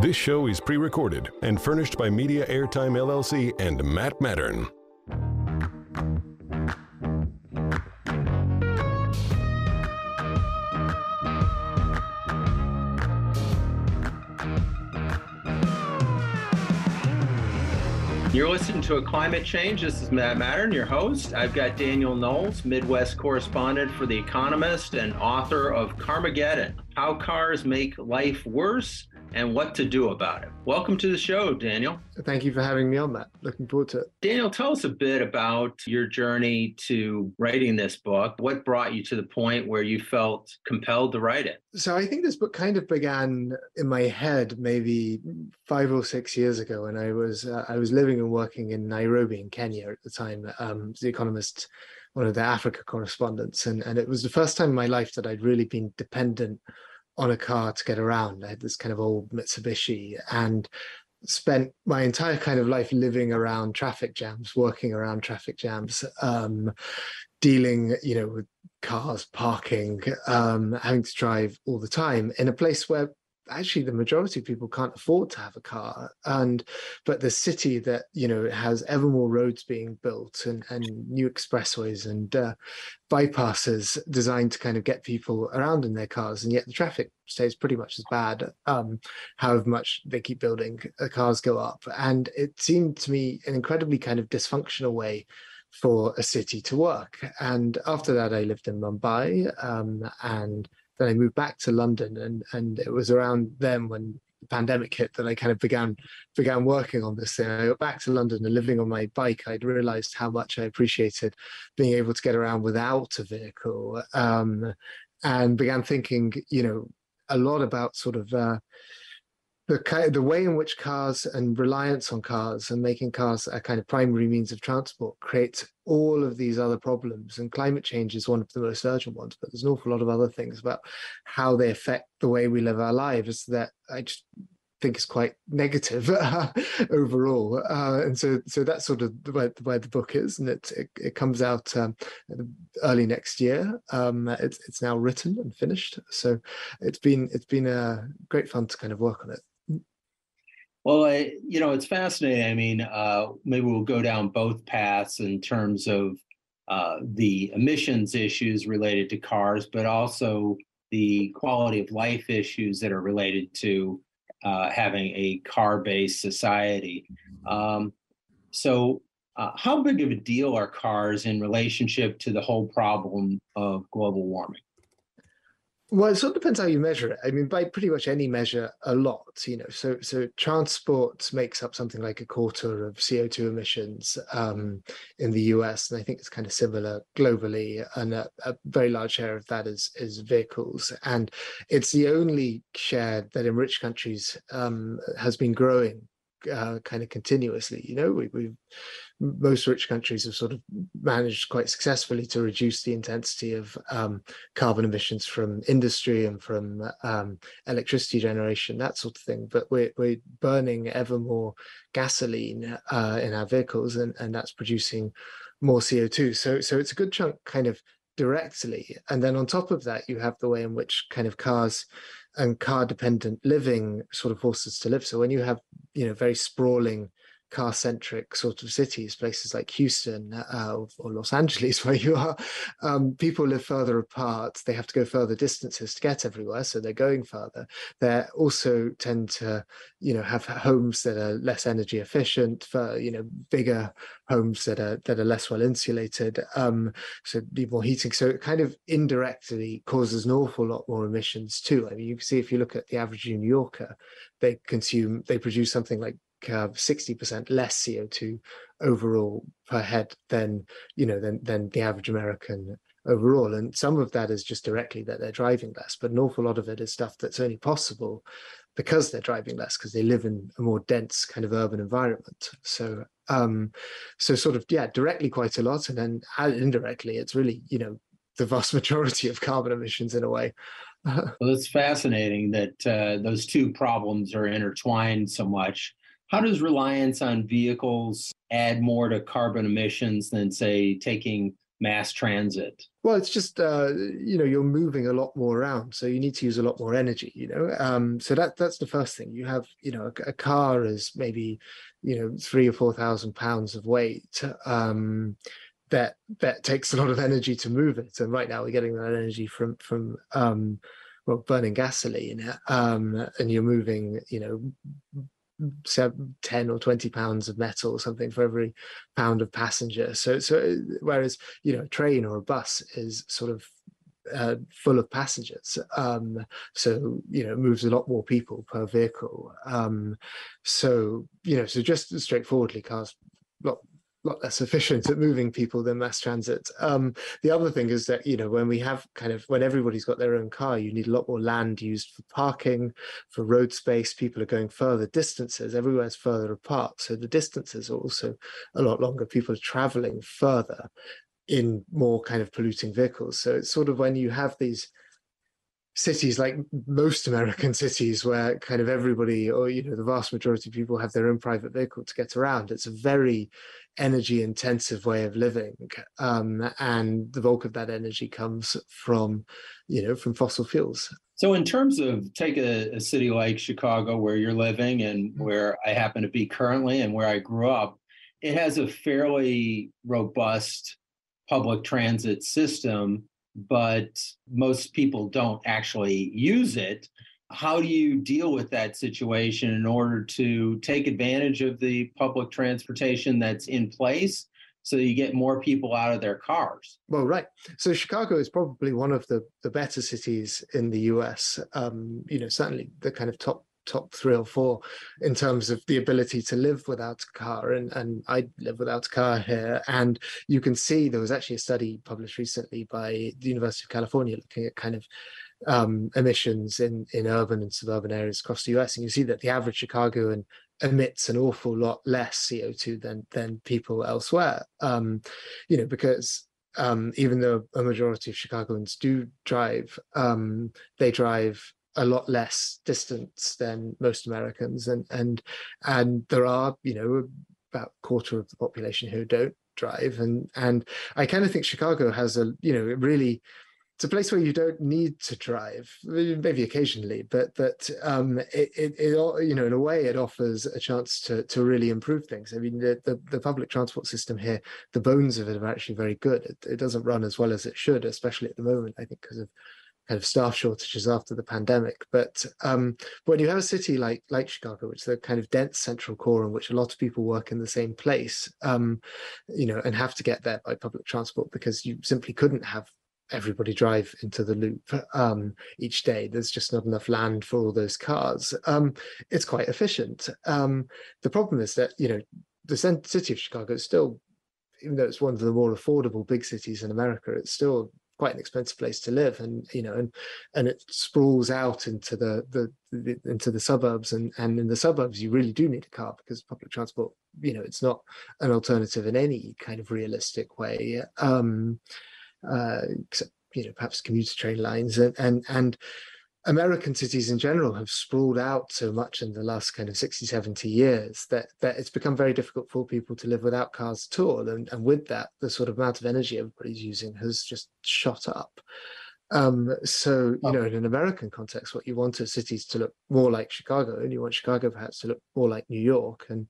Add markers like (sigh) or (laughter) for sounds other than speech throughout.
This show is pre recorded and furnished by Media Airtime LLC and Matt Matern. You're listening to a climate change. This is Matt Matern, your host. I've got Daniel Knowles, Midwest correspondent for The Economist and author of Carmageddon How Cars Make Life Worse and what to do about it. Welcome to the show, Daniel. Thank you for having me on, that. Looking forward to it. Daniel, tell us a bit about your journey to writing this book. What brought you to the point where you felt compelled to write it? So I think this book kind of began in my head maybe five or six years ago, and I was uh, I was living and working in Nairobi in Kenya at the time. Um, the Economist one of the Africa correspondents, and, and it was the first time in my life that I'd really been dependent on a car to get around. I had this kind of old Mitsubishi and spent my entire kind of life living around traffic jams, working around traffic jams, um, dealing, you know, with cars parking, um, having to drive all the time in a place where actually the majority of people can't afford to have a car and but the city that you know has ever more roads being built and, and new expressways and uh, bypasses designed to kind of get people around in their cars and yet the traffic stays pretty much as bad um, much they keep building the uh, cars go up. And it seemed to me an incredibly kind of dysfunctional way for a city to work. And after that i lived in mumbai um, and then I moved back to London, and and it was around then when the pandemic hit that I kind of began began working on this thing. I got back to London and living on my bike. I'd realised how much I appreciated being able to get around without a vehicle, um, and began thinking, you know, a lot about sort of. Uh, the the way in which cars and reliance on cars and making cars a kind of primary means of transport creates all of these other problems and climate change is one of the most urgent ones but there's an awful lot of other things about how they affect the way we live our lives that i just think is quite negative (laughs) overall. Uh, and so so that's sort of where, the book is and it it, it comes out um, early next year. Um, it's it's now written and finished. So it's been it's been a great fun to kind of work on it well, I, you know, it's fascinating. I mean, uh, maybe we'll go down both paths in terms of uh, the emissions issues related to cars, but also the quality of life issues that are related to uh, having a car-based society. Um, so, uh, how big of a deal are cars in relationship to the whole problem of global warming? Well, it sort of depends how you measure it. I mean, by pretty much any measure, a lot. You know, so so transport makes up something like a quarter of CO two emissions um, in the US, and I think it's kind of similar globally. And a, a, very large share of that is is vehicles, and it's the only share that in rich countries um, has been growing uh, kind of continuously. You know, we, we've most rich countries have sort of managed quite successfully to reduce the intensity of um, carbon emissions from industry and from um, electricity generation, that sort of thing. But we're, we're burning ever more gasoline uh, in our vehicles, and, and that's producing more CO2. So, so it's a good chunk kind of directly. And then on top of that, you have the way in which kind of cars and car dependent living sort of forces to live. So when you have, you know, very sprawling car centric sort of cities, places like Houston uh, or Los Angeles, (laughs) where you are, um, people live further apart. They have to go further distances to get everywhere, so they're going further. They also tend to, you know, have homes that are less energy efficient, for you know, bigger homes that are that are less well insulated, um, so need more heating. So it kind of indirectly causes an awful lot more emissions too. I mean, you can see if you look at the average New Yorker, they consume, they produce something like uh, 60% less CO2 overall per head than you know than than the average American overall. And some of that is just directly that they're driving less, but an awful lot of it is stuff that's only possible because they're driving less because they live in a more dense kind of urban environment. So um so sort of yeah directly quite a lot and then indirectly it's really you know the vast (laughs) majority of carbon emissions in a way (laughs) well it's fascinating that uh, those two problems are intertwined so much how does reliance on vehicles add more to carbon emissions than, say, taking mass transit? Well, it's just uh, you know you're moving a lot more around, so you need to use a lot more energy. You know, um, so that that's the first thing. You have you know a, a car is maybe you know three or four thousand pounds of weight. Um, that that takes a lot of energy to move it, and right now we're getting that energy from from um, well burning gasoline, um, and you're moving you know seven, 10 or 20 pounds of metal or something for every pound of passenger. So, so whereas, you know, a train or a bus is sort of uh, full of passengers. Um, so, you know, moves a lot more people per vehicle. Um, so, you know, so just straightforwardly, cars, lot lot less efficient at moving people than mass transit. Um, the other thing is that you know when we have kind of when everybody's got their own car, you need a lot more land used for parking, for road space. People are going further distances. Everywhere's further apart, so the distances are also a lot longer. People are traveling further in more kind of polluting vehicles. So it's sort of when you have these cities like most American cities where kind of everybody or you know the vast majority of people have their own private vehicle to get around it's a very energy intensive way of living um, and the bulk of that energy comes from you know from fossil fuels so in terms of take a, a city like chicago where you're living and mm-hmm. where i happen to be currently and where i grew up it has a fairly robust public transit system but most people don't actually use it. How do you deal with that situation in order to take advantage of the public transportation that's in place so you get more people out of their cars? Well, right. So Chicago is probably one of the, the better cities in the US. Um, you know, certainly the kind of top top three or four in terms of the ability to live without a car. And, and I live without a car here. And you can see there was actually a study published recently by the University of California looking at kind of um, emissions in, in urban and suburban areas across the US. And you see that the average Chicagoan emits an awful lot less CO2 than than people elsewhere. Um, you know, because um, even though a majority of Chicagoans do drive, um, they drive a lot less distance than most Americans, and and and there are you know about quarter of the population who don't drive, and and I kind of think Chicago has a you know really it's a place where you don't need to drive, maybe occasionally, but but um, it, it, it, you know in a way it offers a chance to to really improve things. I mean the, the, the public transport system here, the bones of it are actually very good. It, it doesn't run as well as it should, especially at the moment. I think because of kind of staff shortages after the pandemic. But um, when you have a city like like Chicago, which is a kind of dense central core in which a lot of people work in the same place, um, you know, and have to get there by public transport because you simply couldn't have everybody drive into the loop um, each day. There's just not enough land for all those cars. Um, it's quite efficient. Um, the problem is that you know the city of Chicago is still, even though it's one of the more affordable big cities in America, it's still quite an expensive place to live and you know and and it sprawls out into the, the, the into the suburbs and and in the suburbs you really do need a car because public transport you know it's not an alternative in any kind of realistic way. Um uh except you know perhaps commuter train lines and and and American cities in general have sprawled out so much in the last kind of 60, 70 years that, that it's become very difficult for people to live without cars at all. And, and with that, the sort of amount of energy everybody's using has just shot up. Um, so, you know, in an American context, what you want is cities to look more like Chicago, and you want Chicago perhaps to look more like New York, and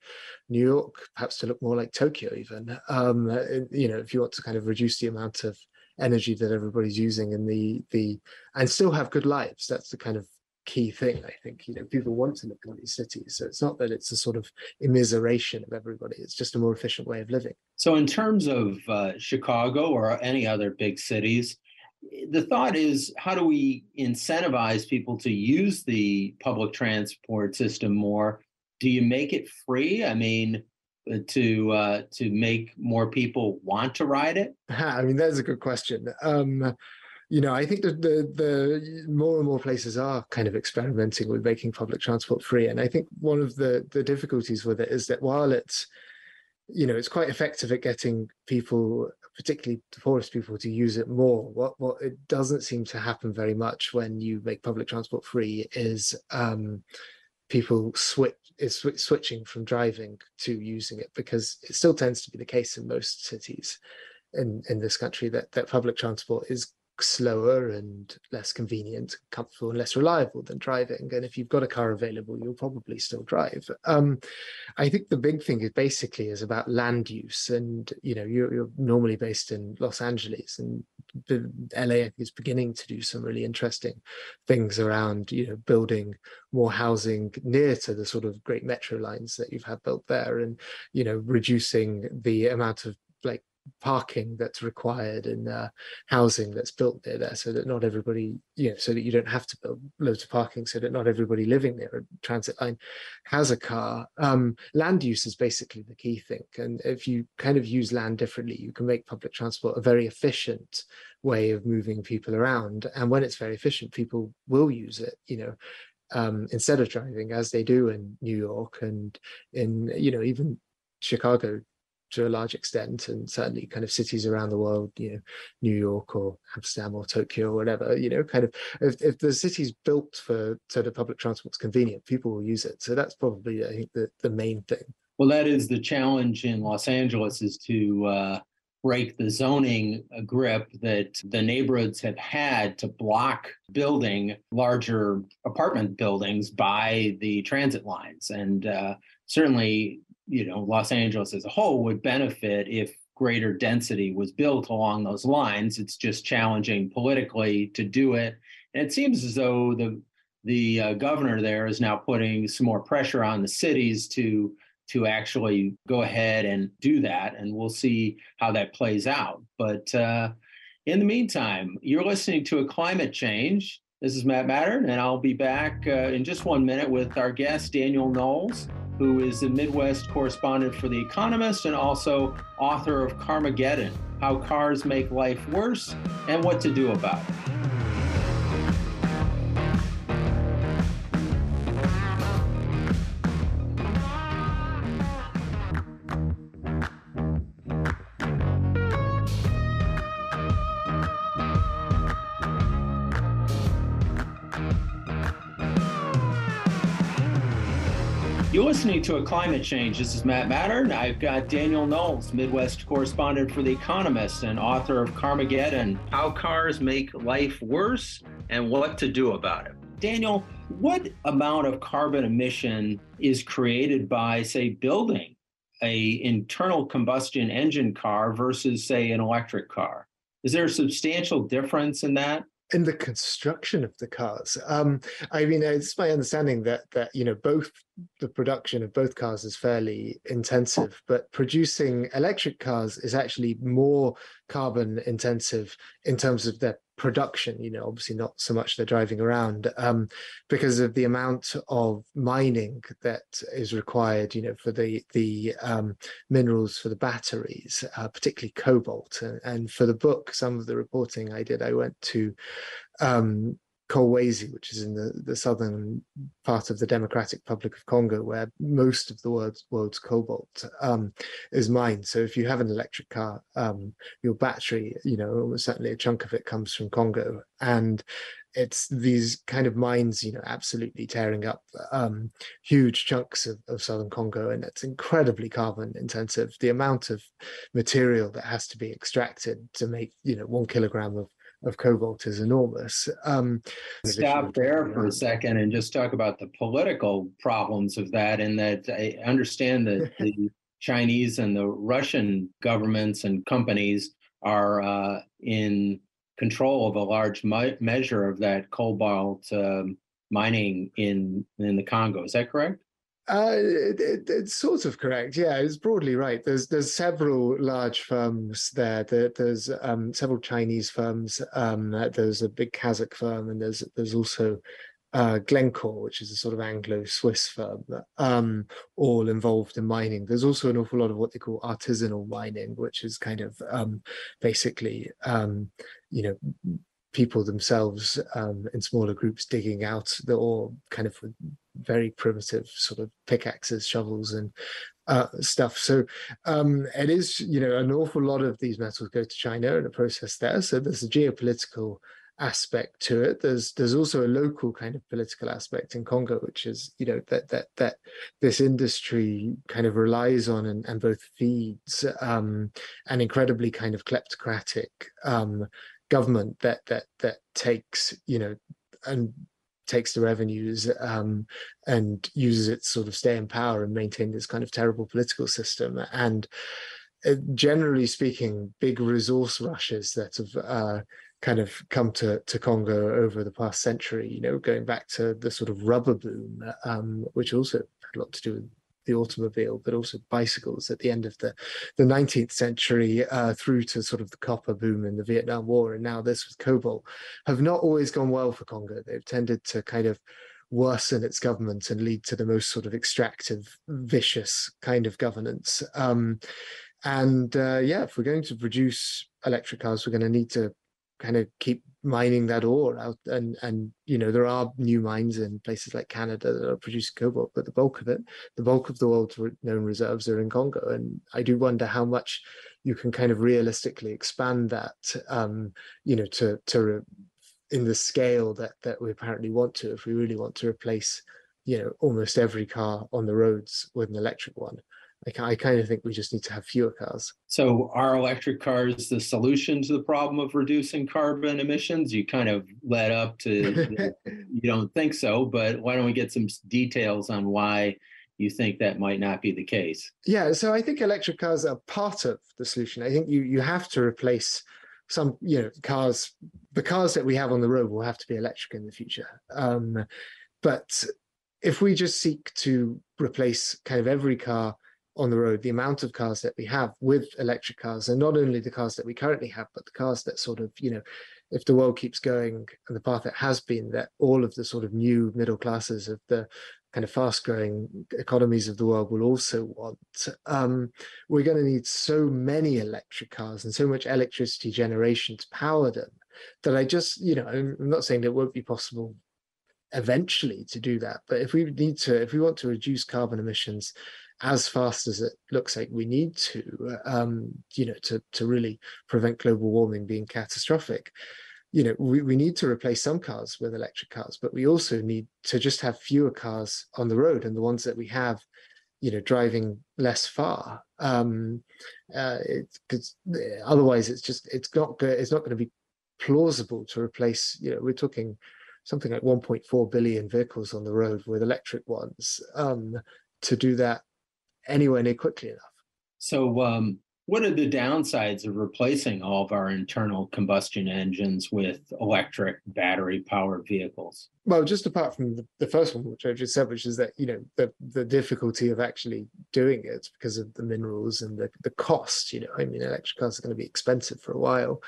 New York perhaps to look more like Tokyo, even. Um, you know, if you want to kind of reduce the amount of energy that everybody's using and the the and still have good lives. That's the kind of key thing i think. You know people want to live in these cities. So it's not that it's a sort of immiseration of everybody. It's just a more efficient way of living. So in terms of uh, chicago or any other big cities the thought is how do we incentivize people to use the public transport system more? Do you make it free? I mean to uh, to make more people want to ride it? (laughs) I mean, that's a good question. Um, you know, I think that the the more and more places are kind of experimenting with making public transport free, and I think one of the the difficulties with it is that while it's you know it's quite effective at getting people particularly the poorest people to use it more what what it doesn't seem to happen very much when you make public transport free is um, people switch is sw- switching from driving to using it because it still tends to be the case in most cities in in this country that that public transport is slower and less convenient, comfortable, and less reliable than driving. And if you've got a car available, you'll probably still drive. Um, I think the big thing is basically is about land use. And you know, you're, you're normally based in Los Angeles, and LA is beginning to do some really interesting things around you know building more housing near to the sort of great metro lines that you've had built there, and you know reducing the amount of like parking that's required and uh, housing that's built near there so that not everybody you know so that you don't have to build loads of parking so that not everybody living near a transit line has a car. Um, land use is basically the key thing and if you kind of use land differently you can make public transport a very efficient way of moving people around and when it's very efficient people will use it you know um, instead of driving as they do in new york and in you know even chicago to a large extent, and certainly kind of cities around the world, you know, New York or Amsterdam or Tokyo or whatever, you know, kind of if, if the city's built for so the public transport's convenient, people will use it. So that's probably I think the, the main thing. Well, that is the challenge in Los Angeles is to uh, break the zoning grip that the neighborhoods have had to block building larger apartment buildings by the transit lines. And uh, certainly you know, Los Angeles as a whole would benefit if greater density was built along those lines. It's just challenging politically to do it. And it seems as though the the uh, governor there is now putting some more pressure on the cities to to actually go ahead and do that, and we'll see how that plays out. But uh, in the meantime, you're listening to a climate change. This is Matt Matern, and I'll be back uh, in just one minute with our guest Daniel Knowles who is the Midwest correspondent for The Economist and also author of Carmageddon How Cars Make Life Worse and What to Do About It. To a climate change. This is Matt Matern. I've got Daniel Knowles, Midwest correspondent for The Economist and author of Carmageddon How Cars Make Life Worse and What to Do About It. Daniel, what amount of carbon emission is created by, say, building a internal combustion engine car versus, say, an electric car? Is there a substantial difference in that? In the construction of the cars. Um, I mean, it's my understanding that that you know both the production of both cars is fairly intensive, but producing electric cars is actually more carbon intensive in terms of their production. You know, obviously not so much they're driving around um, because of the amount of mining that is required. You know, for the the um, minerals for the batteries, uh, particularly cobalt. And, and, for the book, some of the reporting I did, I went to um, Kolwezi, which is in the, the southern part of the Democratic Republic of Congo, where most of the world's, world's cobalt um, is mined. So if you have an electric car, um, your battery, you know, certainly a chunk of it comes from Congo. And it's these kind of mines, you know, absolutely tearing up um, huge chunks of, of southern Congo, and it's incredibly carbon intensive. The amount of material that has to be extracted to make, you know, one kilogram of of cobalt is enormous. Um, Stop there for a second and just talk about the political problems of that. And that I understand that (laughs) the Chinese and the Russian governments and companies are uh, in control of a large measure of that cobalt um, mining in in the Congo. Is that correct? Uh, it, it, it's sort of correct. Yeah, it's broadly right. There's there's several large firms there. there there's um, several Chinese firms. Um, there's a big Kazakh firm, and there's there's also uh, Glencore, which is a sort of Anglo-Swiss firm, um, all involved in mining. There's also an awful lot of what they call artisanal mining, which is kind of um, basically, um, you know, people themselves um, in smaller groups digging out the ore kind of very primitive sort of pickaxes, shovels, and uh, stuff. So um, it is, you know, an awful lot of these metals go to China and are processed there. So there's a geopolitical aspect to it. There's there's also a local kind of political aspect in Congo, which is you know that that that this industry kind of relies on and, and both feeds um, an incredibly kind of kleptocratic um, government that that that takes you know and takes the revenues um, and uses it to sort of stay in power and maintain this kind of terrible political system. And uh, generally speaking big resource rushes that have uh, kind of come to, to Congo over the past century, you know, going back to the sort of rubber boom, um, which also had a lot to do with the automobile, but also bicycles at the end of the, the 19th century uh, through to sort of the copper boom in the Vietnam War. And now this with cobalt have not always gone well for Congo. They've tended to kind of worsen its government and lead to the most sort of extractive, vicious kind of governance. Um, and uh, yeah, if we're going to produce electric cars, we're going to need to kind of keep mining that ore out and and you know there are new mines in places like canada that are producing cobalt but the bulk of it the bulk of the world's known reserves are in congo and i do wonder how much you can kind of realistically expand that um you know to to in the scale that that we apparently want to if we really want to replace you know almost every car on the roads with an electric one I, I kind of think we just need to have fewer cars. So, are electric cars the solution to the problem of reducing carbon emissions? You kind of led up to (laughs) you don't think so, but why don't we get some details on why you think that might not be the case? Yeah, so I think electric cars are part of the solution. I think you you have to replace some you know cars the cars that we have on the road will have to be electric in the future um, but if we just seek to replace kind of every car on the road, the amount of cars that we have with electric cars, and not only the cars that we currently have, but the cars that sort of, you know, if the world keeps going and the path it has been, that all of the sort of new middle classes of the kind of fast growing economies of the world will also want. Um, we're going to need so many electric cars and so much electricity generation to power them that I just, you know, I'm not saying that it won't be possible eventually to do that, but if we need to, if we want to reduce carbon emissions as fast as it looks like we need to, um, you know, to, to really prevent global warming being catastrophic. You know, we, we need to replace some cars with electric cars, but we also need to just have fewer cars on the road and the ones that we have, you know, driving less far. Um, uh, because otherwise it's just, it's not, good. it's not going to be plausible to replace, you know, we're talking something like 1.4 billion vehicles on the road with electric ones. Um, to do that anywhere near quickly enough. So, um, what are the downsides of replacing all of our internal combustion engines with electric battery powered vehicles? Well, just apart from the, the, first one, which I just said, which is that, you know, the, the difficulty of actually doing it because of the minerals and the, the cost, you know, I mean, electric cars are going to be expensive for a while.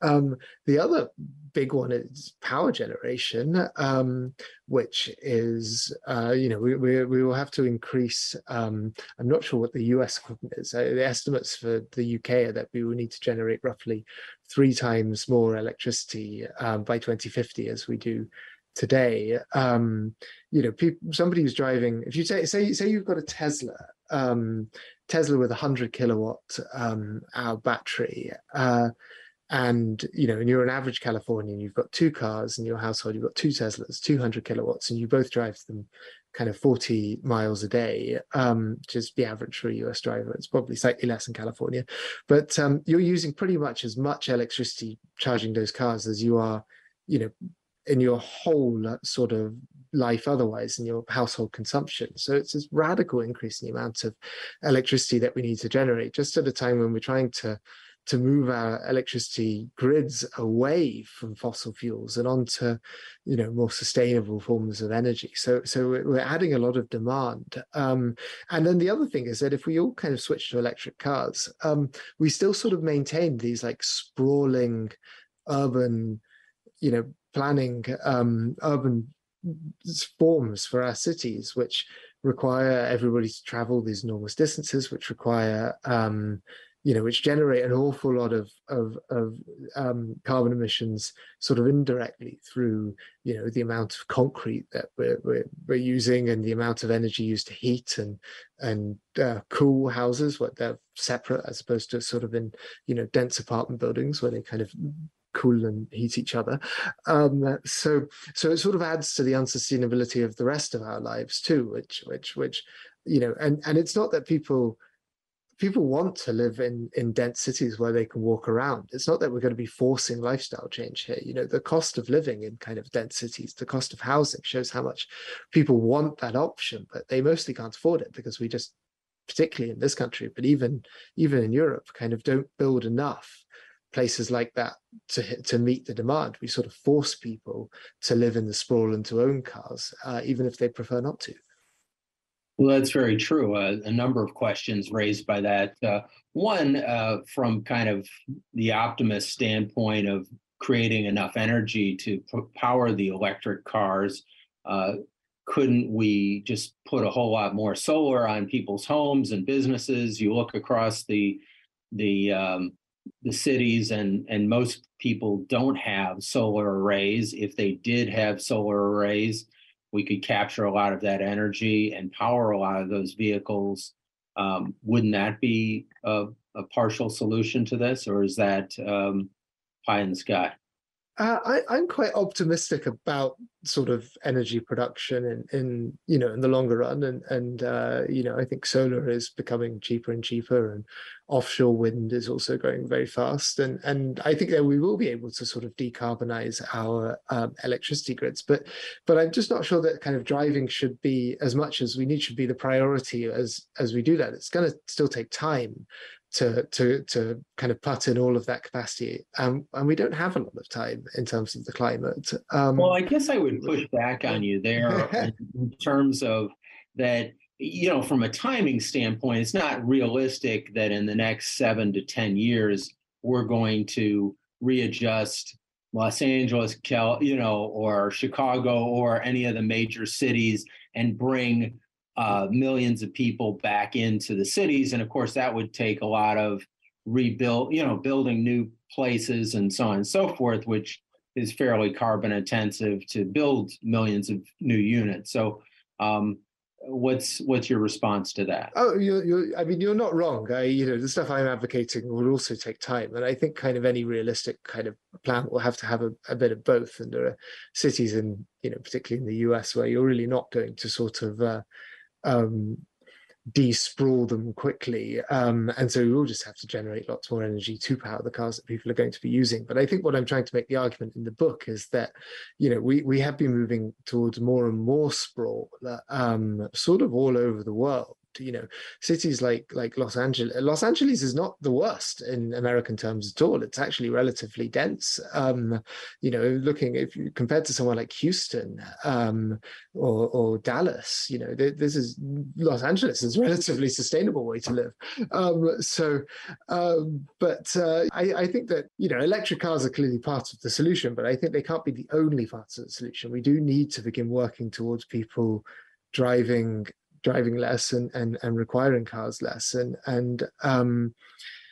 Um, the other big one is power generation, um, which is, uh, you know, we, we, we, will have to increase, um, I'm not sure what the US is. Uh, the estimates for the UK are that we will need to generate roughly three times more electricity um, by 2050 as we do today um you know people somebody who's driving if you say say say you've got a tesla um tesla with a 100 kilowatt um hour battery uh and you know and you're an average californian you've got two cars in your household you've got two teslas 200 kilowatts and you both drive them kind of 40 miles a day um which is the average for a us driver it's probably slightly less in california but um you're using pretty much as much electricity charging those cars as you are you know in your whole uh, sort of life otherwise in your household consumption. So it's this radical increase in the amount of electricity that we need to generate just at a time when we're trying to to move our electricity grids away from fossil fuels and onto you know more sustainable forms of energy. So so we're adding a lot of demand. Um, and then the other thing is that if we all kind of switch to electric cars um, we still sort of maintain these like sprawling urban you know planning um, urban forms for our cities, which require everybody to travel these enormous distances, which require um, you know, which generate an awful lot of of, of um, carbon emissions, sort of indirectly through you know the amount of concrete that we're, we're, we're using and the amount of energy used to heat and and uh, cool houses, what they're separate as opposed to sort of in you know dense apartment buildings where they kind of cool and heat each other. Um, so so it sort of adds to the unsustainability of the rest of our lives too, which which which you know, and and it's not that people people want to live in in dense cities where they can walk around. It's not that we're going to be forcing lifestyle change here. You know the cost of living in kind of dense cities the cost of housing shows how much people want that option but they mostly can't afford it because we just particularly in this country but even even in europe kind of don't build enough places like that to to meet the demand. We sort of force people to live in the sprawl and to own cars uh, even if they prefer not to well, that's very true. Uh, a number of questions raised by that. Uh, one, uh, from kind of the optimist standpoint of creating enough energy to p- power the electric cars, uh, couldn't we just put a whole lot more solar on people's homes and businesses? You look across the the um, the cities, and and most people don't have solar arrays. If they did have solar arrays, we could capture a lot of that energy and power a lot of those vehicles. Um, wouldn't that be a, a, partial solution to this, or is that um, pie in the sky? Uh, I, am quite optimistic about sort of energy production in, in you know in the longer run, and and uh, you know I think solar is becoming cheaper and cheaper, and offshore wind is also growing very fast, and and I think that we will be able to sort of decarbonize our um, electricity grids, but but I'm just not sure that kind of driving should be as much as we need should be the priority as as we do that. It's going to still take time, to to to kind of put in all of that capacity. Um, and we don't have a lot of time in terms of the climate um, well i guess i would push back on you there (laughs) in terms of that you know from a timing standpoint it's not realistic that in the next seven to ten years we're going to readjust los angeles Cal, you know or chicago or any of the major cities and bring uh, millions of people back into the cities. And of course, that would take a lot of rebuild, you know, building new places and so on and so forth, which is fairly carbon intensive to build millions of new units. So, um, what's what's your response to that? Oh, you you I mean, you're not wrong. I, you know, the stuff I'm advocating will also take time, and I think kind of any realistic kind of plan will have to have a, a bit of both. And there are cities in, you know, particularly in the US, where you're really not going to sort of uh, um, de-sprawl them quickly. Um, and so we will just have to generate lots more energy to power the cars that people are going to be using. But I think what I'm trying to make the argument in the book is that, you know, we, we have been moving towards more and more sprawl, um, sort of all over the world you know cities like like los angeles los angeles is not the worst in american terms at all. It's actually relatively dense. Um you know looking if you compared to somewhere like houston um or or dallas you know this is los angeles is (laughs) relatively sustainable way to live. Um so um but uh, I, I think that you know electric cars are clearly part of the solution but i think they can't be the only part of the solution. We do need to begin working towards people driving driving less and and, and requiring cars less. And and um,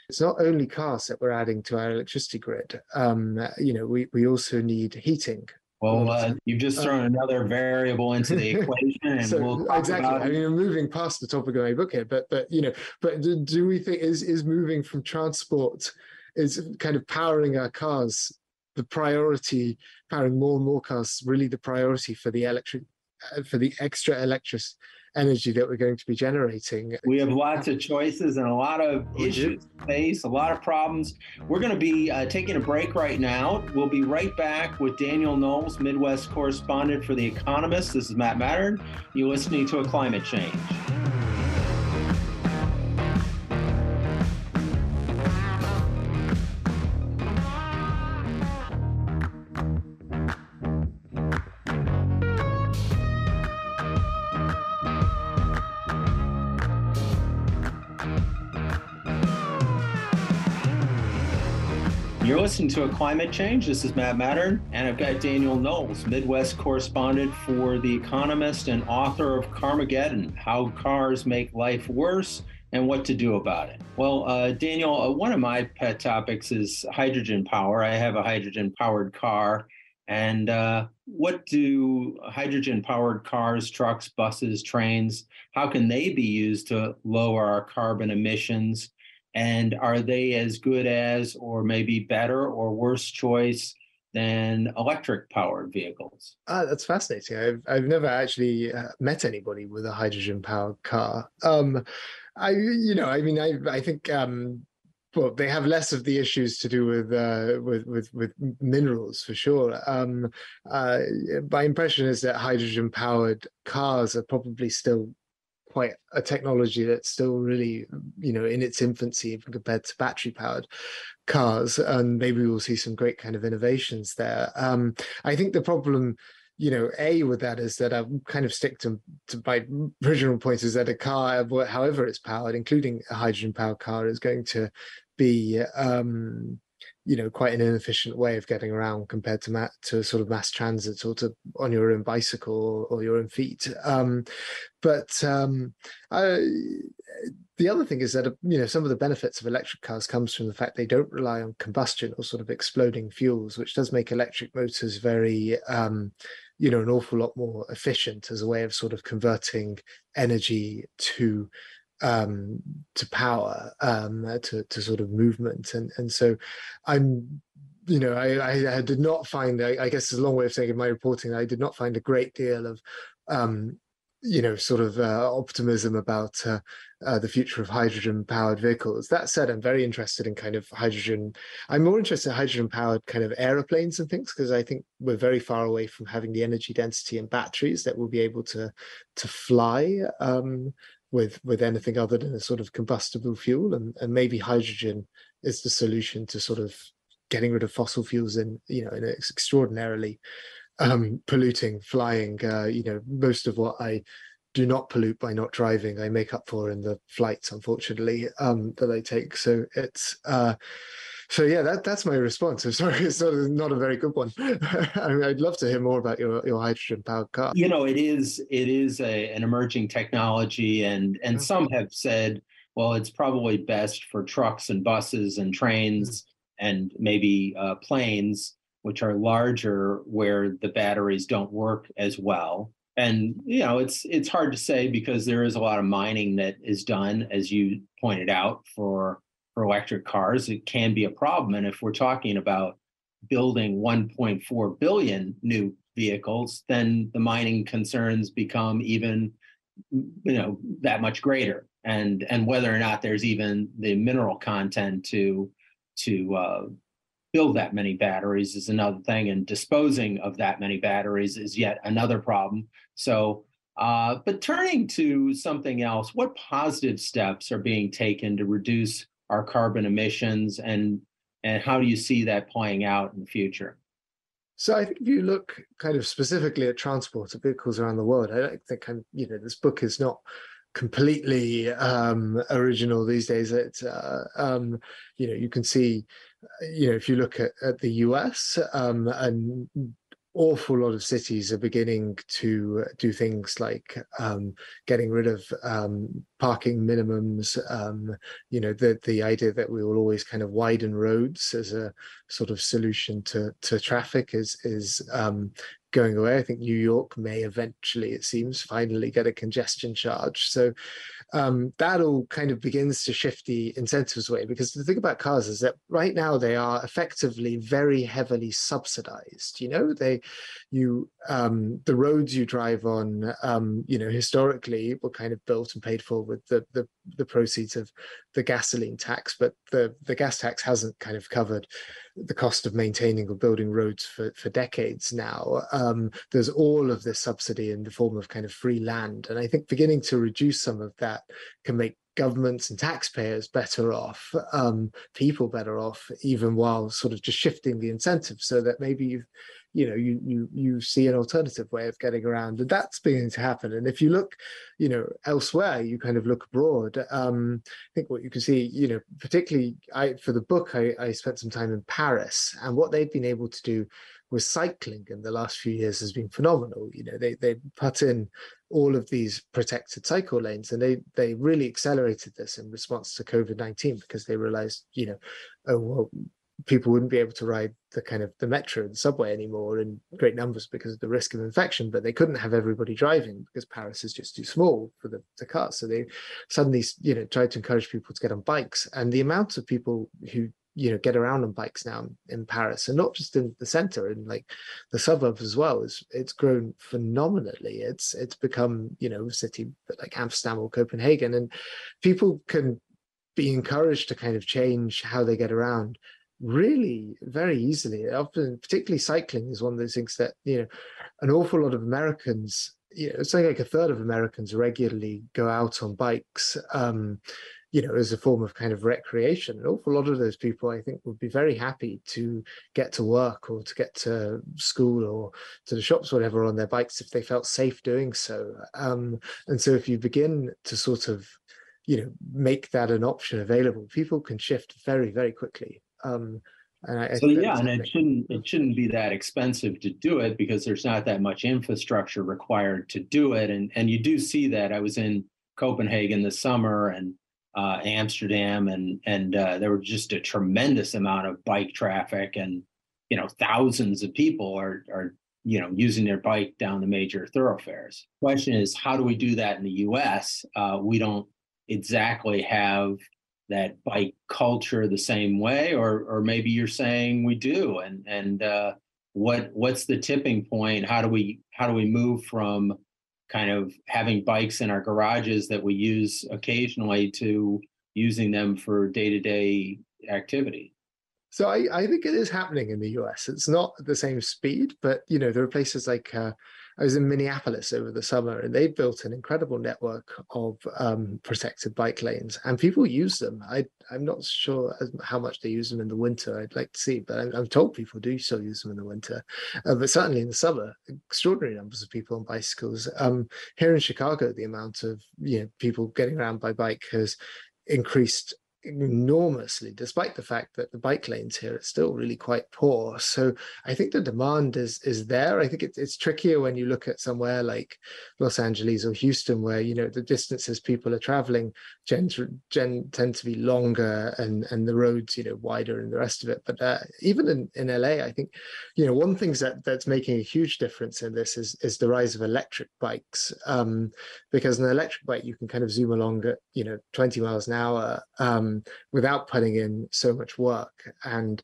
it's not only cars that we're adding to our electricity grid. Um, you know we we also need heating. Well, uh, you've just thrown uh, another variable into the (laughs) equation, and so, we'll exactly. I mean, I'm moving past the topic of my book here, but but you know, but do, do we think is is moving from transport is kind of powering our cars the priority, powering more and more cars really the priority for the electric for the extra electric energy that we're going to be generating. We have lots of choices and a lot of issues to face, a lot of problems. We're going to be uh, taking a break right now. We'll be right back with Daniel Knowles, Midwest correspondent for The Economist. This is Matt Matern. You're listening to A Climate Change. Listening to a climate change. This is Matt Matern, and I've got Daniel Knowles, Midwest correspondent for The Economist and author of Carmageddon How Cars Make Life Worse and What to Do About It. Well, uh, Daniel, uh, one of my pet topics is hydrogen power. I have a hydrogen powered car. And uh, what do hydrogen powered cars, trucks, buses, trains, how can they be used to lower our carbon emissions? And are they as good as, or maybe better or worse choice than electric powered vehicles? Ah, that's fascinating. I've I've never actually uh, met anybody with a hydrogen powered car. Um, I you know I mean I I think um, well they have less of the issues to do with uh, with with with minerals for sure. Um, uh, my impression is that hydrogen powered cars are probably still quite a technology that's still really you know in its infancy compared to battery powered cars and maybe we'll see some great kind of innovations there. Um, i think the problem you know a with that is that i kind of stick to, to my original point is that a car however it's powered including a hydrogen powered car is going to be um, you know quite an inefficient way of getting around compared to ma- to sort of mass transit or to on your own bicycle or, or your own feet. Um, but um, I, the other thing is that you know some of the benefits of electric cars comes from the fact they don't rely on combustion or sort of exploding fuels which does make electric motors very um, you know an awful lot more efficient as a way of sort of converting energy to um, to power, um, to to sort of movement, and and so I'm you know, I, I, did not find, I, I, guess it's a long way of saying in my reporting, I did not find a great deal of, um, you know, sort of uh, optimism about uh, uh, the future of hydrogen powered vehicles. That said, I'm very interested in kind of hydrogen. I'm more interested in hydrogen powered kind of aeroplanes and things because I think we're very far away from having the energy density in batteries that will be able to to fly. Um, with with anything other than a sort of combustible fuel and, and maybe hydrogen is the solution to sort of getting rid of fossil fuels in you know in an extraordinarily um, polluting flying uh, you know most of what i do not pollute by not driving i make up for in the flights unfortunately um, that i take. So it's uh, so yeah, that that's my response. I'm sorry, (laughs) it's not a, not a very good one. (laughs) I mean, I'd love to hear more about your your hydrogen powered car. You know, it is it is a, an emerging technology, and and some have said, well, it's probably best for trucks and buses and trains mm-hmm. and maybe uh, planes, which are larger, where the batteries don't work as well. And you know, it's it's hard to say because there is a lot of mining that is done, as you pointed out, for for electric cars, it can be a problem. And if we're talking about building 1.4 billion new vehicles, then the mining concerns become even, you know, that much greater. And and whether or not there's even the mineral content to to uh, build that many batteries is another thing, and disposing of that many batteries is yet another problem. So. Uh, but turning to something else, what positive steps are being taken to reduce our carbon emissions and and how do you see that playing out in the future? So I think if you look kind of specifically at transport of vehicles around the world, I don't think I'm, you know, this book is not completely um, original these days. It's, uh, um, you know, you can see, you know, if you look at, at the US um, and awful lot of cities are beginning to do things like um, getting rid of um, parking minimums. Um, you know, the the idea that we will always kind of widen roads as a sort of solution to to traffic is is um, going away. I think New York may eventually, it seems, finally get a congestion charge. So um, that all kind of begins to shift the incentives way because the thing about cars is that right now they are effectively very heavily subsidized. You know, they, you, um, the roads you drive on, um, you know, historically were kind of built and paid for with the the, the proceeds of the gasoline tax, but the the gas tax hasn't kind of covered the cost of maintaining or building roads for, for decades now. Um, there's all of this subsidy in the form of kind of free land. And I think beginning to reduce some of that can make governments and taxpayers better off, um, people better off, even while sort of just shifting the incentives so that maybe you've you know you you you see an alternative way of getting around and that's beginning to happen. And if you look you know elsewhere you kind of look abroad um i think what you can see you know particularly i for the book i i spent some time in paris and what they've been able to do with cycling in the last few years has been phenomenal. You know they they put in all of these protected cycle lanes and they they really accelerated this in response to covid-19 because they realized you know oh well people wouldn't be able to ride the kind of the metro and subway anymore in great numbers because of the risk of infection but they couldn't have everybody driving because paris is just too small for the, the cars so they suddenly you know tried to encourage people to get on bikes. And the amount of people who you know get around on bikes now in paris and not just in the center in like the suburbs as well is it's grown phenomenally. It's it's become you know a city like amsterdam or copenhagen. And people can be encouraged to kind of change how they get around really very easily. Often particularly cycling is one of those things that you know an awful lot of americans you know something like a third of americans regularly go out on bikes um you know as a form of kind of recreation. An awful lot of those people i think would be very happy to get to work or to get to school or to the shops or whatever on their bikes if they felt safe doing so. Um and so if you begin to sort of you know make that an option available people can shift very very quickly um, and I, so yeah, and it shouldn't it shouldn't be that expensive to do it because there's not that much infrastructure required to do it, and and you do see that. I was in Copenhagen this summer and uh, Amsterdam, and and uh, there was just a tremendous amount of bike traffic, and you know thousands of people are are you know using their bike down the major thoroughfares. Question is, how do we do that in the U.S.? Uh, we don't exactly have that bike culture the same way, or or maybe you're saying we do, and and uh, what what's the tipping point? How do we how do we move from kind of having bikes in our garages that we use occasionally to using them for day to day activity? So I, I think it is happening in the US. It's not at the same speed, but you know there are places like uh, I was in Minneapolis over the summer, and they built an incredible network of um, protected bike lanes, and people use them. I, I'm not sure how much they use them in the winter. I'd like to see, but I'm, I'm told people do still use them in the winter. Uh, but certainly in the summer, extraordinary numbers of people on bicycles. Um, here in Chicago, the amount of you know people getting around by bike has increased enormously, despite the fact that the bike lanes here are still really quite poor. So I think the demand is is there. I think it's it's trickier when you look at somewhere like Los Angeles or Houston, where you know the distances people are traveling gen, gen tend to be longer and and the roads you know wider and the rest of it. But uh, even in in LA, I think you know one thing that that's making a huge difference in this is is the rise of electric bikes, um, because an electric bike you can kind of zoom along at you know 20 miles an hour. Um, without putting in so much work. And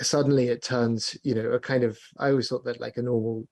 suddenly it turns, you know, a kind of, I always thought that like a normal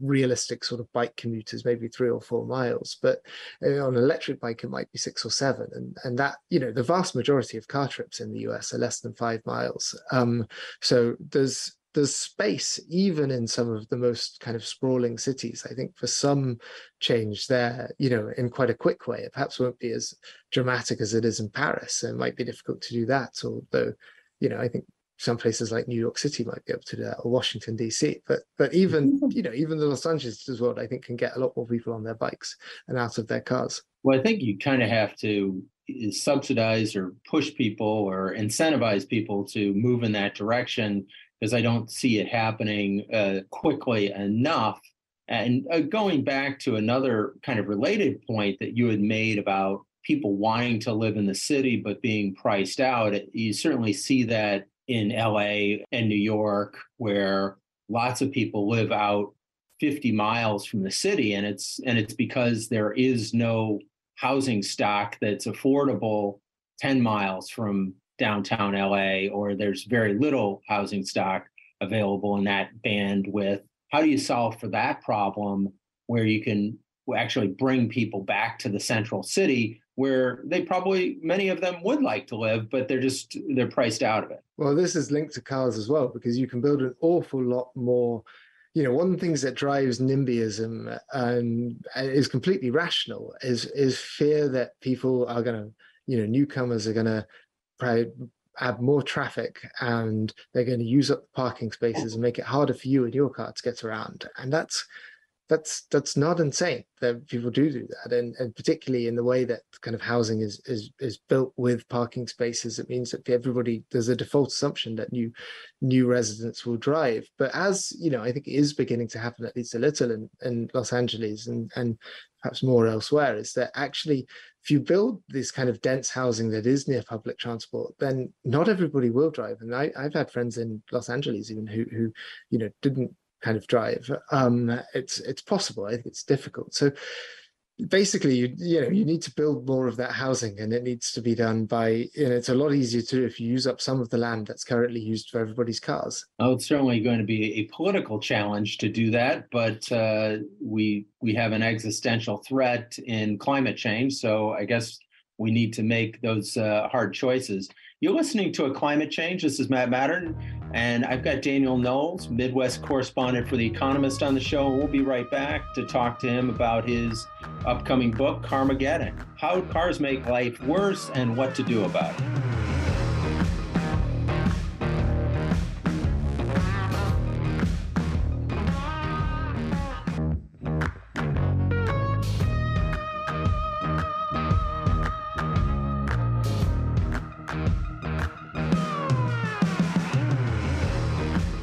realistic sort of bike commute is maybe three or four miles but uh, on an electric bike it might be six or seven and and that you know the vast majority of car trips in the us are less than five miles um so there's there's space even in some of the most kind of sprawling cities i think for some change there you know in quite a quick way it perhaps won't be as dramatic as it is in paris. It might be difficult to do that although you know i think some places like new york city might be able to do that or washington dc but but even mm-hmm. you know even the los angeles as well i think can get a lot more people on their bikes and out of their cars. Well i think you kind of have to eh, subsidize or push people or incentivize people to move in that direction because I don't see it happening uh, quickly enough. And uh, going back to another kind of related point that you had made about people wanting to live in the city but being priced out, you certainly see that in LA and New York, where lots of people live out 50 miles from the city and it's and it's because there is no housing stock that's affordable 10 miles from downtown LA, or there's very little housing stock available in that bandwidth. How do you solve for that problem where you can actually bring people back to the central city where they probably many of them would like to live but they're just they're priced out of it well this is linked to cars as well because you can build an awful lot more you know one of the things that drives nimbyism uh, and uh, is completely rational is is fear that people are going to you know newcomers are going to add more traffic and they're going to use up the parking spaces and make it harder for you and your car to get around. And that's that's that's not insane that people do do that. And and particularly in the way that kind of housing is is is built with parking spaces it means that everybody there's a default assumption that new new residents will drive. But as you know i think it is beginning to happen at least a little in in los angeles and and perhaps more elsewhere is that actually if you build this kind of dense housing that is near public transport then not everybody will drive. And I, i've had friends in los angeles even who who you know didn't kind of drive. Um, it's it's possible. I think it's difficult. So basically, you you know you need to build more of that housing, and it needs to be done by. You know, it's a lot easier to if you use up some of the land that's currently used for everybody's cars. Oh, it's certainly going to be a political challenge to do that, but uh, we we have an existential threat in climate change. So I guess we need to make those uh, hard choices. You're listening to a climate change. This is Matt Matern, and I've got Daniel Knowles, Midwest correspondent for The Economist, on the show. We'll be right back to talk to him about his upcoming book, Carmageddon How Cars Make Life Worse and What to Do About It.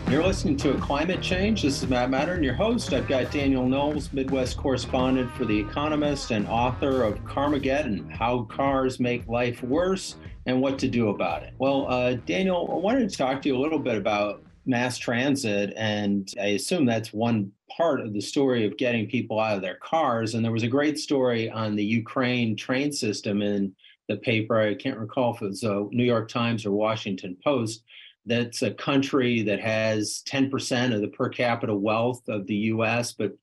Listening to a climate change. This is Matt Matern, your host. I've got Daniel Knowles, Midwest correspondent for The Economist and author of Carmageddon How Cars Make Life Worse and What to Do About It. Well, uh, Daniel, I wanted to talk to you a little bit about mass transit, and I assume that's one part of the story of getting people out of their cars. And there was a great story on the Ukraine train system in the paper. I can't recall if it was the New York Times or Washington Post that's a country that has 10% of the per capita wealth of the US, but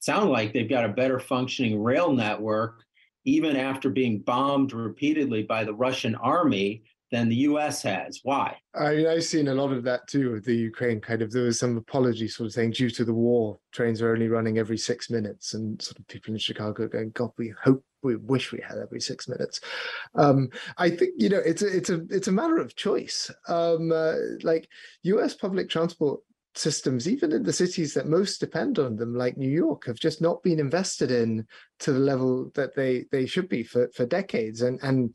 sound like they've got a better functioning rail network, even after being bombed repeatedly by the Russian army than the US has. Why? I mean, I've seen a lot of that too with the Ukraine kind of. There was some apology sort of saying due to the war, trains are only running every six minutes, and sort of people in Chicago going, God, we hope we wish we had every six minutes. Um, I think you know it's a it's a it's a matter of choice. Um, uh, like U.S. public transport systems, even in the cities that most depend on them, like New York, have just not been invested in to the level that they they should be for for decades, and and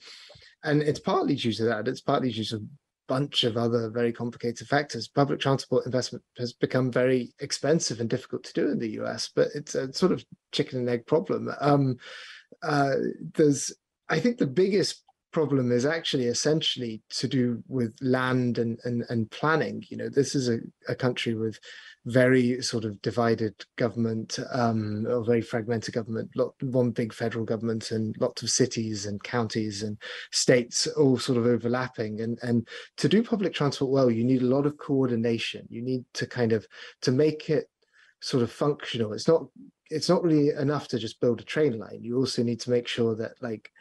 and it's partly due to that. It's partly due to a bunch of other very complicated factors. Public transport investment has become very expensive and difficult to do in the US, but it's a sort of chicken and egg problem. Um, uh, there's, I think, the biggest problem is actually essentially to do with land and and, and planning. You know, this is a, a country with very sort of divided government um, or very fragmented government, lot, one big federal government and lots of cities and counties and states all sort of overlapping. And, and to do public transport well, you need a lot of coordination. You need to kind of, to make it sort of functional. It's not, it's not really enough to just build a train line. You also need to make sure that like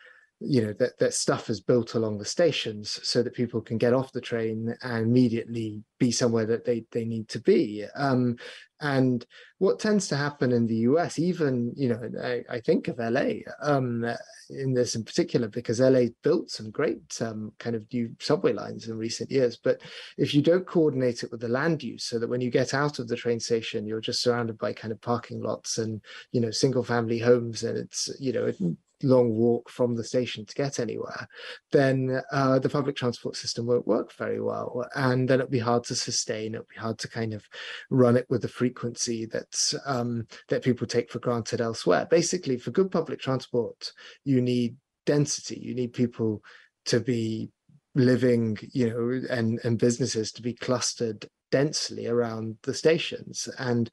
you know that that stuff is built along the stations so that people can get off the train and immediately be somewhere that they they need to be. Um, and what tends to happen in the US even you know I, I think of LA um, in this in particular because LA built some great um, kind of new subway lines in recent years. But if you don't coordinate it with the land use so that when you get out of the train station you're just surrounded by kind of parking lots and you know single family homes and it's you know it long walk from the station to get anywhere, then uh, the public transport system won't work very well. And then it'll be hard to sustain. It'll be hard to kind of run it with the frequency that's um, that people take for granted elsewhere. Basically, for good public transport, you need density. You need people to be living, you know, and and businesses to be clustered densely around the stations. And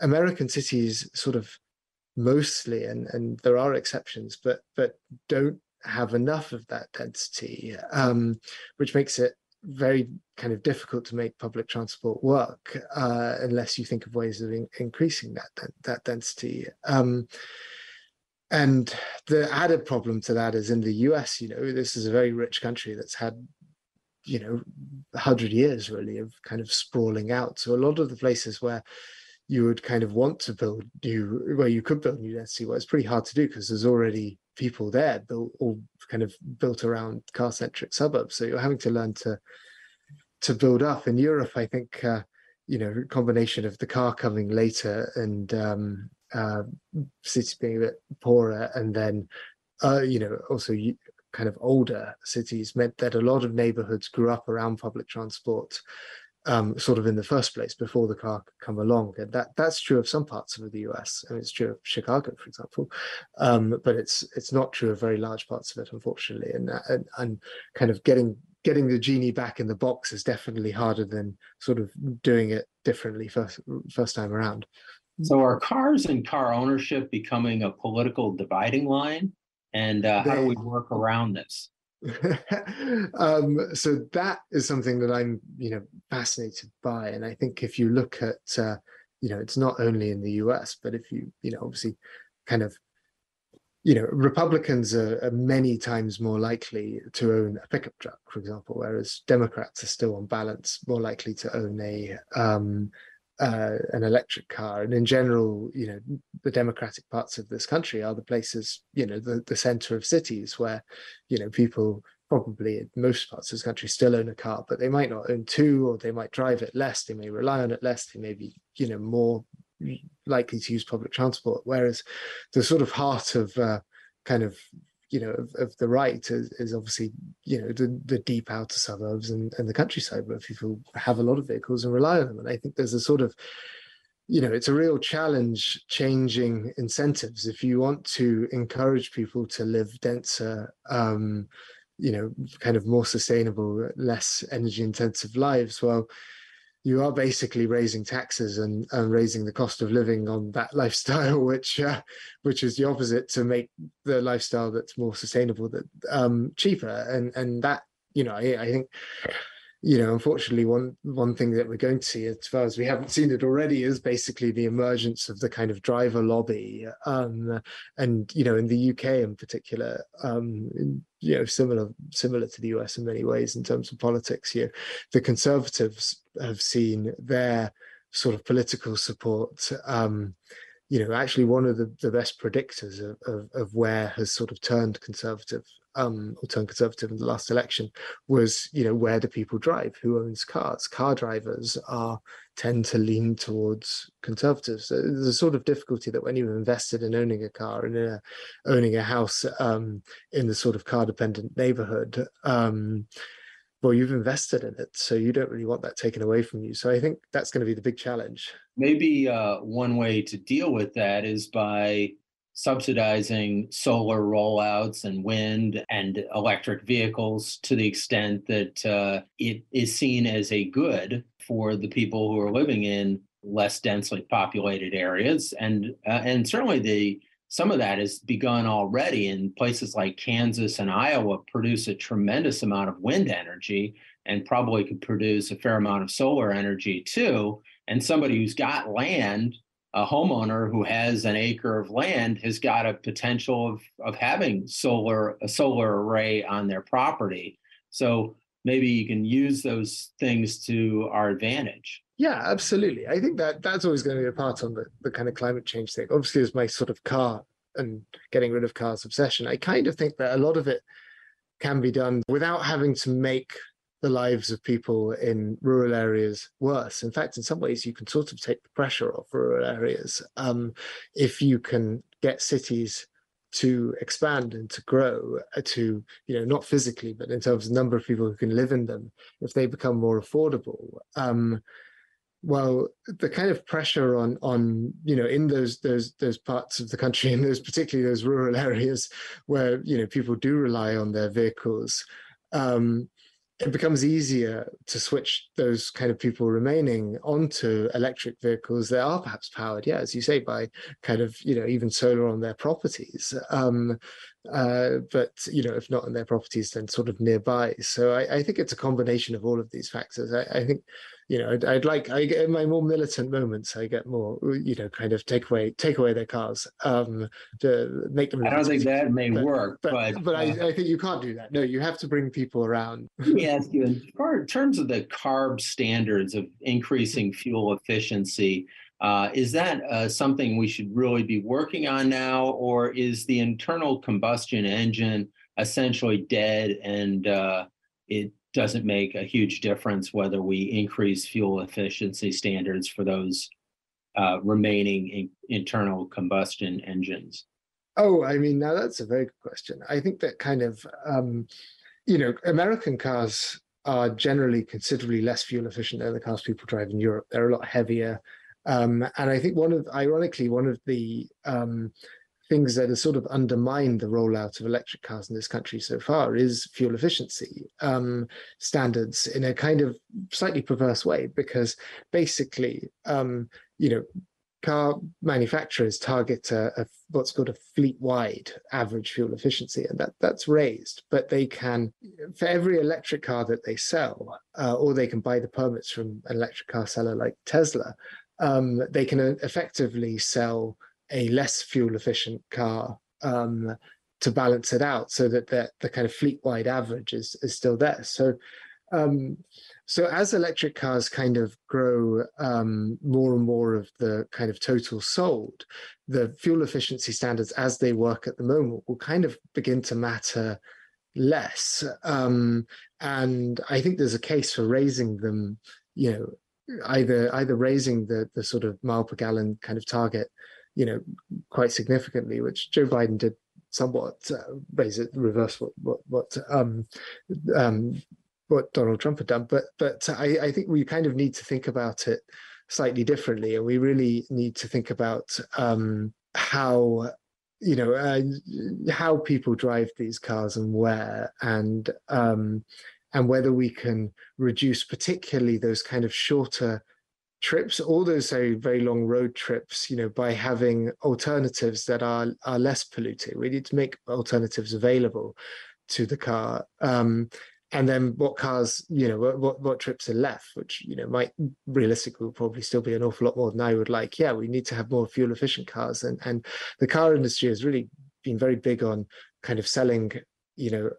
American cities sort of mostly, and and there are exceptions, but but don't have enough of that density, um, which makes it very kind of difficult to make public transport work uh, unless you think of ways of in- increasing that that density. Um, and the added problem to that is in the US, you know, this is a very rich country that's had, you know, 100 years really of kind of sprawling out. So a lot of the places where you would kind of want to build new where you could build new density well it's pretty hard to do because there's already people there built all kind of built around car centric suburbs. So you're having to learn to to build up. In europe i think uh, you know combination of the car coming later and um uh, cities being a bit poorer, and then uh, you know also kind of older cities meant that a lot of neighborhoods grew up around public transport um, sort of in the first place before the car could come along. And that that's true of some parts of the US. I mean, it's true of Chicago, for example, um, but it's it's not true of very large parts of it, unfortunately. And, and and kind of getting getting the genie back in the box is definitely harder than sort of doing it differently first first time around. So are cars and car ownership becoming a political dividing line? And uh, how do we work around this? (laughs) um, so that is something that I'm, you know, fascinated by, and I think if you look at, uh, you know, it's not only in the U.S., but if you, you know, obviously, kind of, you know, Republicans are, are many times more likely to own a pickup truck, for example, whereas Democrats are still, on balance, more likely to own a um, uh, an electric car. And in general, you know, the democratic parts of this country are the places, you know, the, the center of cities where, you know, people probably in most parts of this country still own a car, but they might not own two, or they might drive it less. They may rely on it less. They may be, you know, more likely to use public transport. Whereas the sort of heart of uh, kind of you know of, of the right is, is, obviously you know the, the deep outer suburbs and, and the countryside where people have a lot of vehicles and rely on them. And i think there's a sort of you know it's a real challenge changing incentives. If you want to encourage people to live denser um you know kind of more sustainable less energy intensive lives well you are basically raising taxes and, and raising the cost of living on that (laughs) lifestyle, which uh, which is the opposite to make the lifestyle that's more sustainable that um, cheaper. And and that you know I, I think you know, unfortunately, one one thing that we're going to see, as far as we haven't seen it already, is basically the emergence of the kind of driver lobby, um, and you know, in the UK in particular, um, you know, similar similar to the US in many ways in terms of politics. Here, the Conservatives have seen their sort of political support. Um, you know, actually, one of the, the best predictors of, of, of where has sort of turned conservative um, or turned conservative in the last election was, you know, where do people drive? Who owns cars? Car drivers are tend to lean towards conservatives. So there's a sort of difficulty that when you've invested in owning a car and a, owning a house um, in the sort of car dependent neighborhood, um, well, you've invested in it, so you don't really want that taken away from you. So I think that's going to be the big challenge. Maybe uh, one way to deal with that is by subsidizing solar rollouts and wind and electric vehicles to the extent that uh, it is seen as a good for the people who are living in less densely populated areas. And uh, and certainly the some of that has begun already in places like Kansas and Iowa produce a tremendous amount of wind energy and probably could produce a fair amount of solar energy too. And somebody who's got land a homeowner who has an acre of land has got a potential of, of having solar a solar array on their property. So maybe you can use those things to our advantage. Yeah, absolutely. I think that that's always going to be a part on the, the kind of climate change thing. Obviously, as my sort of car and getting rid of cars obsession, I kind of think that a lot of it can be done without having to make the lives of people in rural areas worse. In fact, in some ways, you can sort of take the pressure off rural areas um, if you can get cities to expand and to grow uh, to you know not physically but in terms of number of people who can live in them if they become more affordable um well the kind of pressure on on you know in those those those parts of the country (laughs) in those particularly those rural (laughs) areas where you know people do rely on their vehicles um it becomes easier to switch those kind of people remaining onto electric vehicles that are perhaps powered, yeah, as you say, by kind of you know even solar on their properties. Um, uh, but you know, if not on their properties, then sort of nearby. So I, I think it's a combination of all of these factors. I, I think you know, I'd, I'd, like I get in my more militant moments, I get more, you know, kind of take away take away their cars, um, to make them. I don't think that may but, work, but but, but uh, I, I think you can't do that. No, you have to bring people around. let me ask you, in terms of the CARB standards of increasing (laughs) fuel efficiency, uh, is that uh, something we should really be working on now, or is the internal combustion engine essentially dead and uh, it doesn't make a huge difference whether we increase fuel efficiency standards for those uh, remaining in, internal combustion engines? Oh, I mean, now that's a very good question. I think that kind of, um, you know, American cars are generally considerably less fuel efficient than the cars people drive in Europe. They're a lot heavier. Um, and I think one of, ironically, one of the um, things that has sort of undermined the rollout of electric cars in this country so far is fuel efficiency um, standards in a kind of slightly perverse way, because basically, um, you know, car manufacturers target a, a, what's called a fleet-wide average fuel efficiency, and that that's raised. But they can, for every electric car that they sell, uh, or they can buy the permits from an electric car seller like Tesla, um, they can effectively sell a less fuel efficient car um, to balance it out so that the, the kind of fleet wide average is, is still there. So, um, so as electric cars kind of grow um, more and more of the kind of total sold, the fuel efficiency standards as they work at the moment will kind of begin to matter less. Um, and I think there's a case for raising them, you know, either either raising the the sort of mile per gallon kind of target you know, quite significantly, which Joe Biden did somewhat uh, raise it, reverse what what what um, um, what Donald Trump had done. But but I, I think we kind of need to think about it slightly differently, and we really need to think about um, how you know uh, how people drive these cars and where and um, and whether we can reduce particularly those kind of shorter trips, all those very, very long road trips, you know, by having alternatives that are are less polluting. We need to make alternatives available to the car. Um, and then what cars, you know, what what trips are left, which you know might realistically will probably still be an awful lot more than I would like. Yeah, we need to have more fuel efficient cars, and and the car industry has really been very big on kind of selling, you know,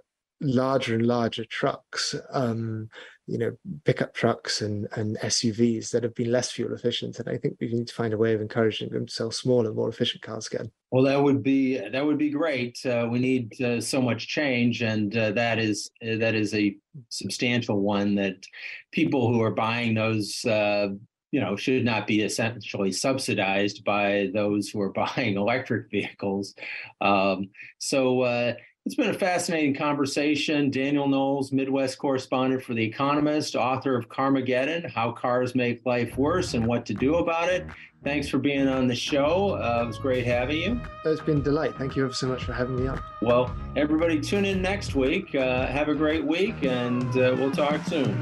larger and larger trucks, um, you know, pickup trucks and, and SUVs that have been less fuel efficient. And I think we need to find a way of encouraging them to sell smaller, more efficient cars again. Well, that would be that would be great. Uh, we need uh, so much change, and uh, that is uh, that is a substantial one that people who are buying those uh, you know should not be essentially subsidized by those who are (laughs) buying electric vehicles um, so uh, it's been a fascinating conversation. Daniel Knowles, Midwest correspondent for The Economist, author of Carmageddon How Cars Make Life Worse and What to Do About It. Thanks for being on the show. Uh, it was great having you. It's been a delight. Thank you ever so much for having me on. Well, everybody tune in next week. Uh, have a great week, and uh, we'll talk soon.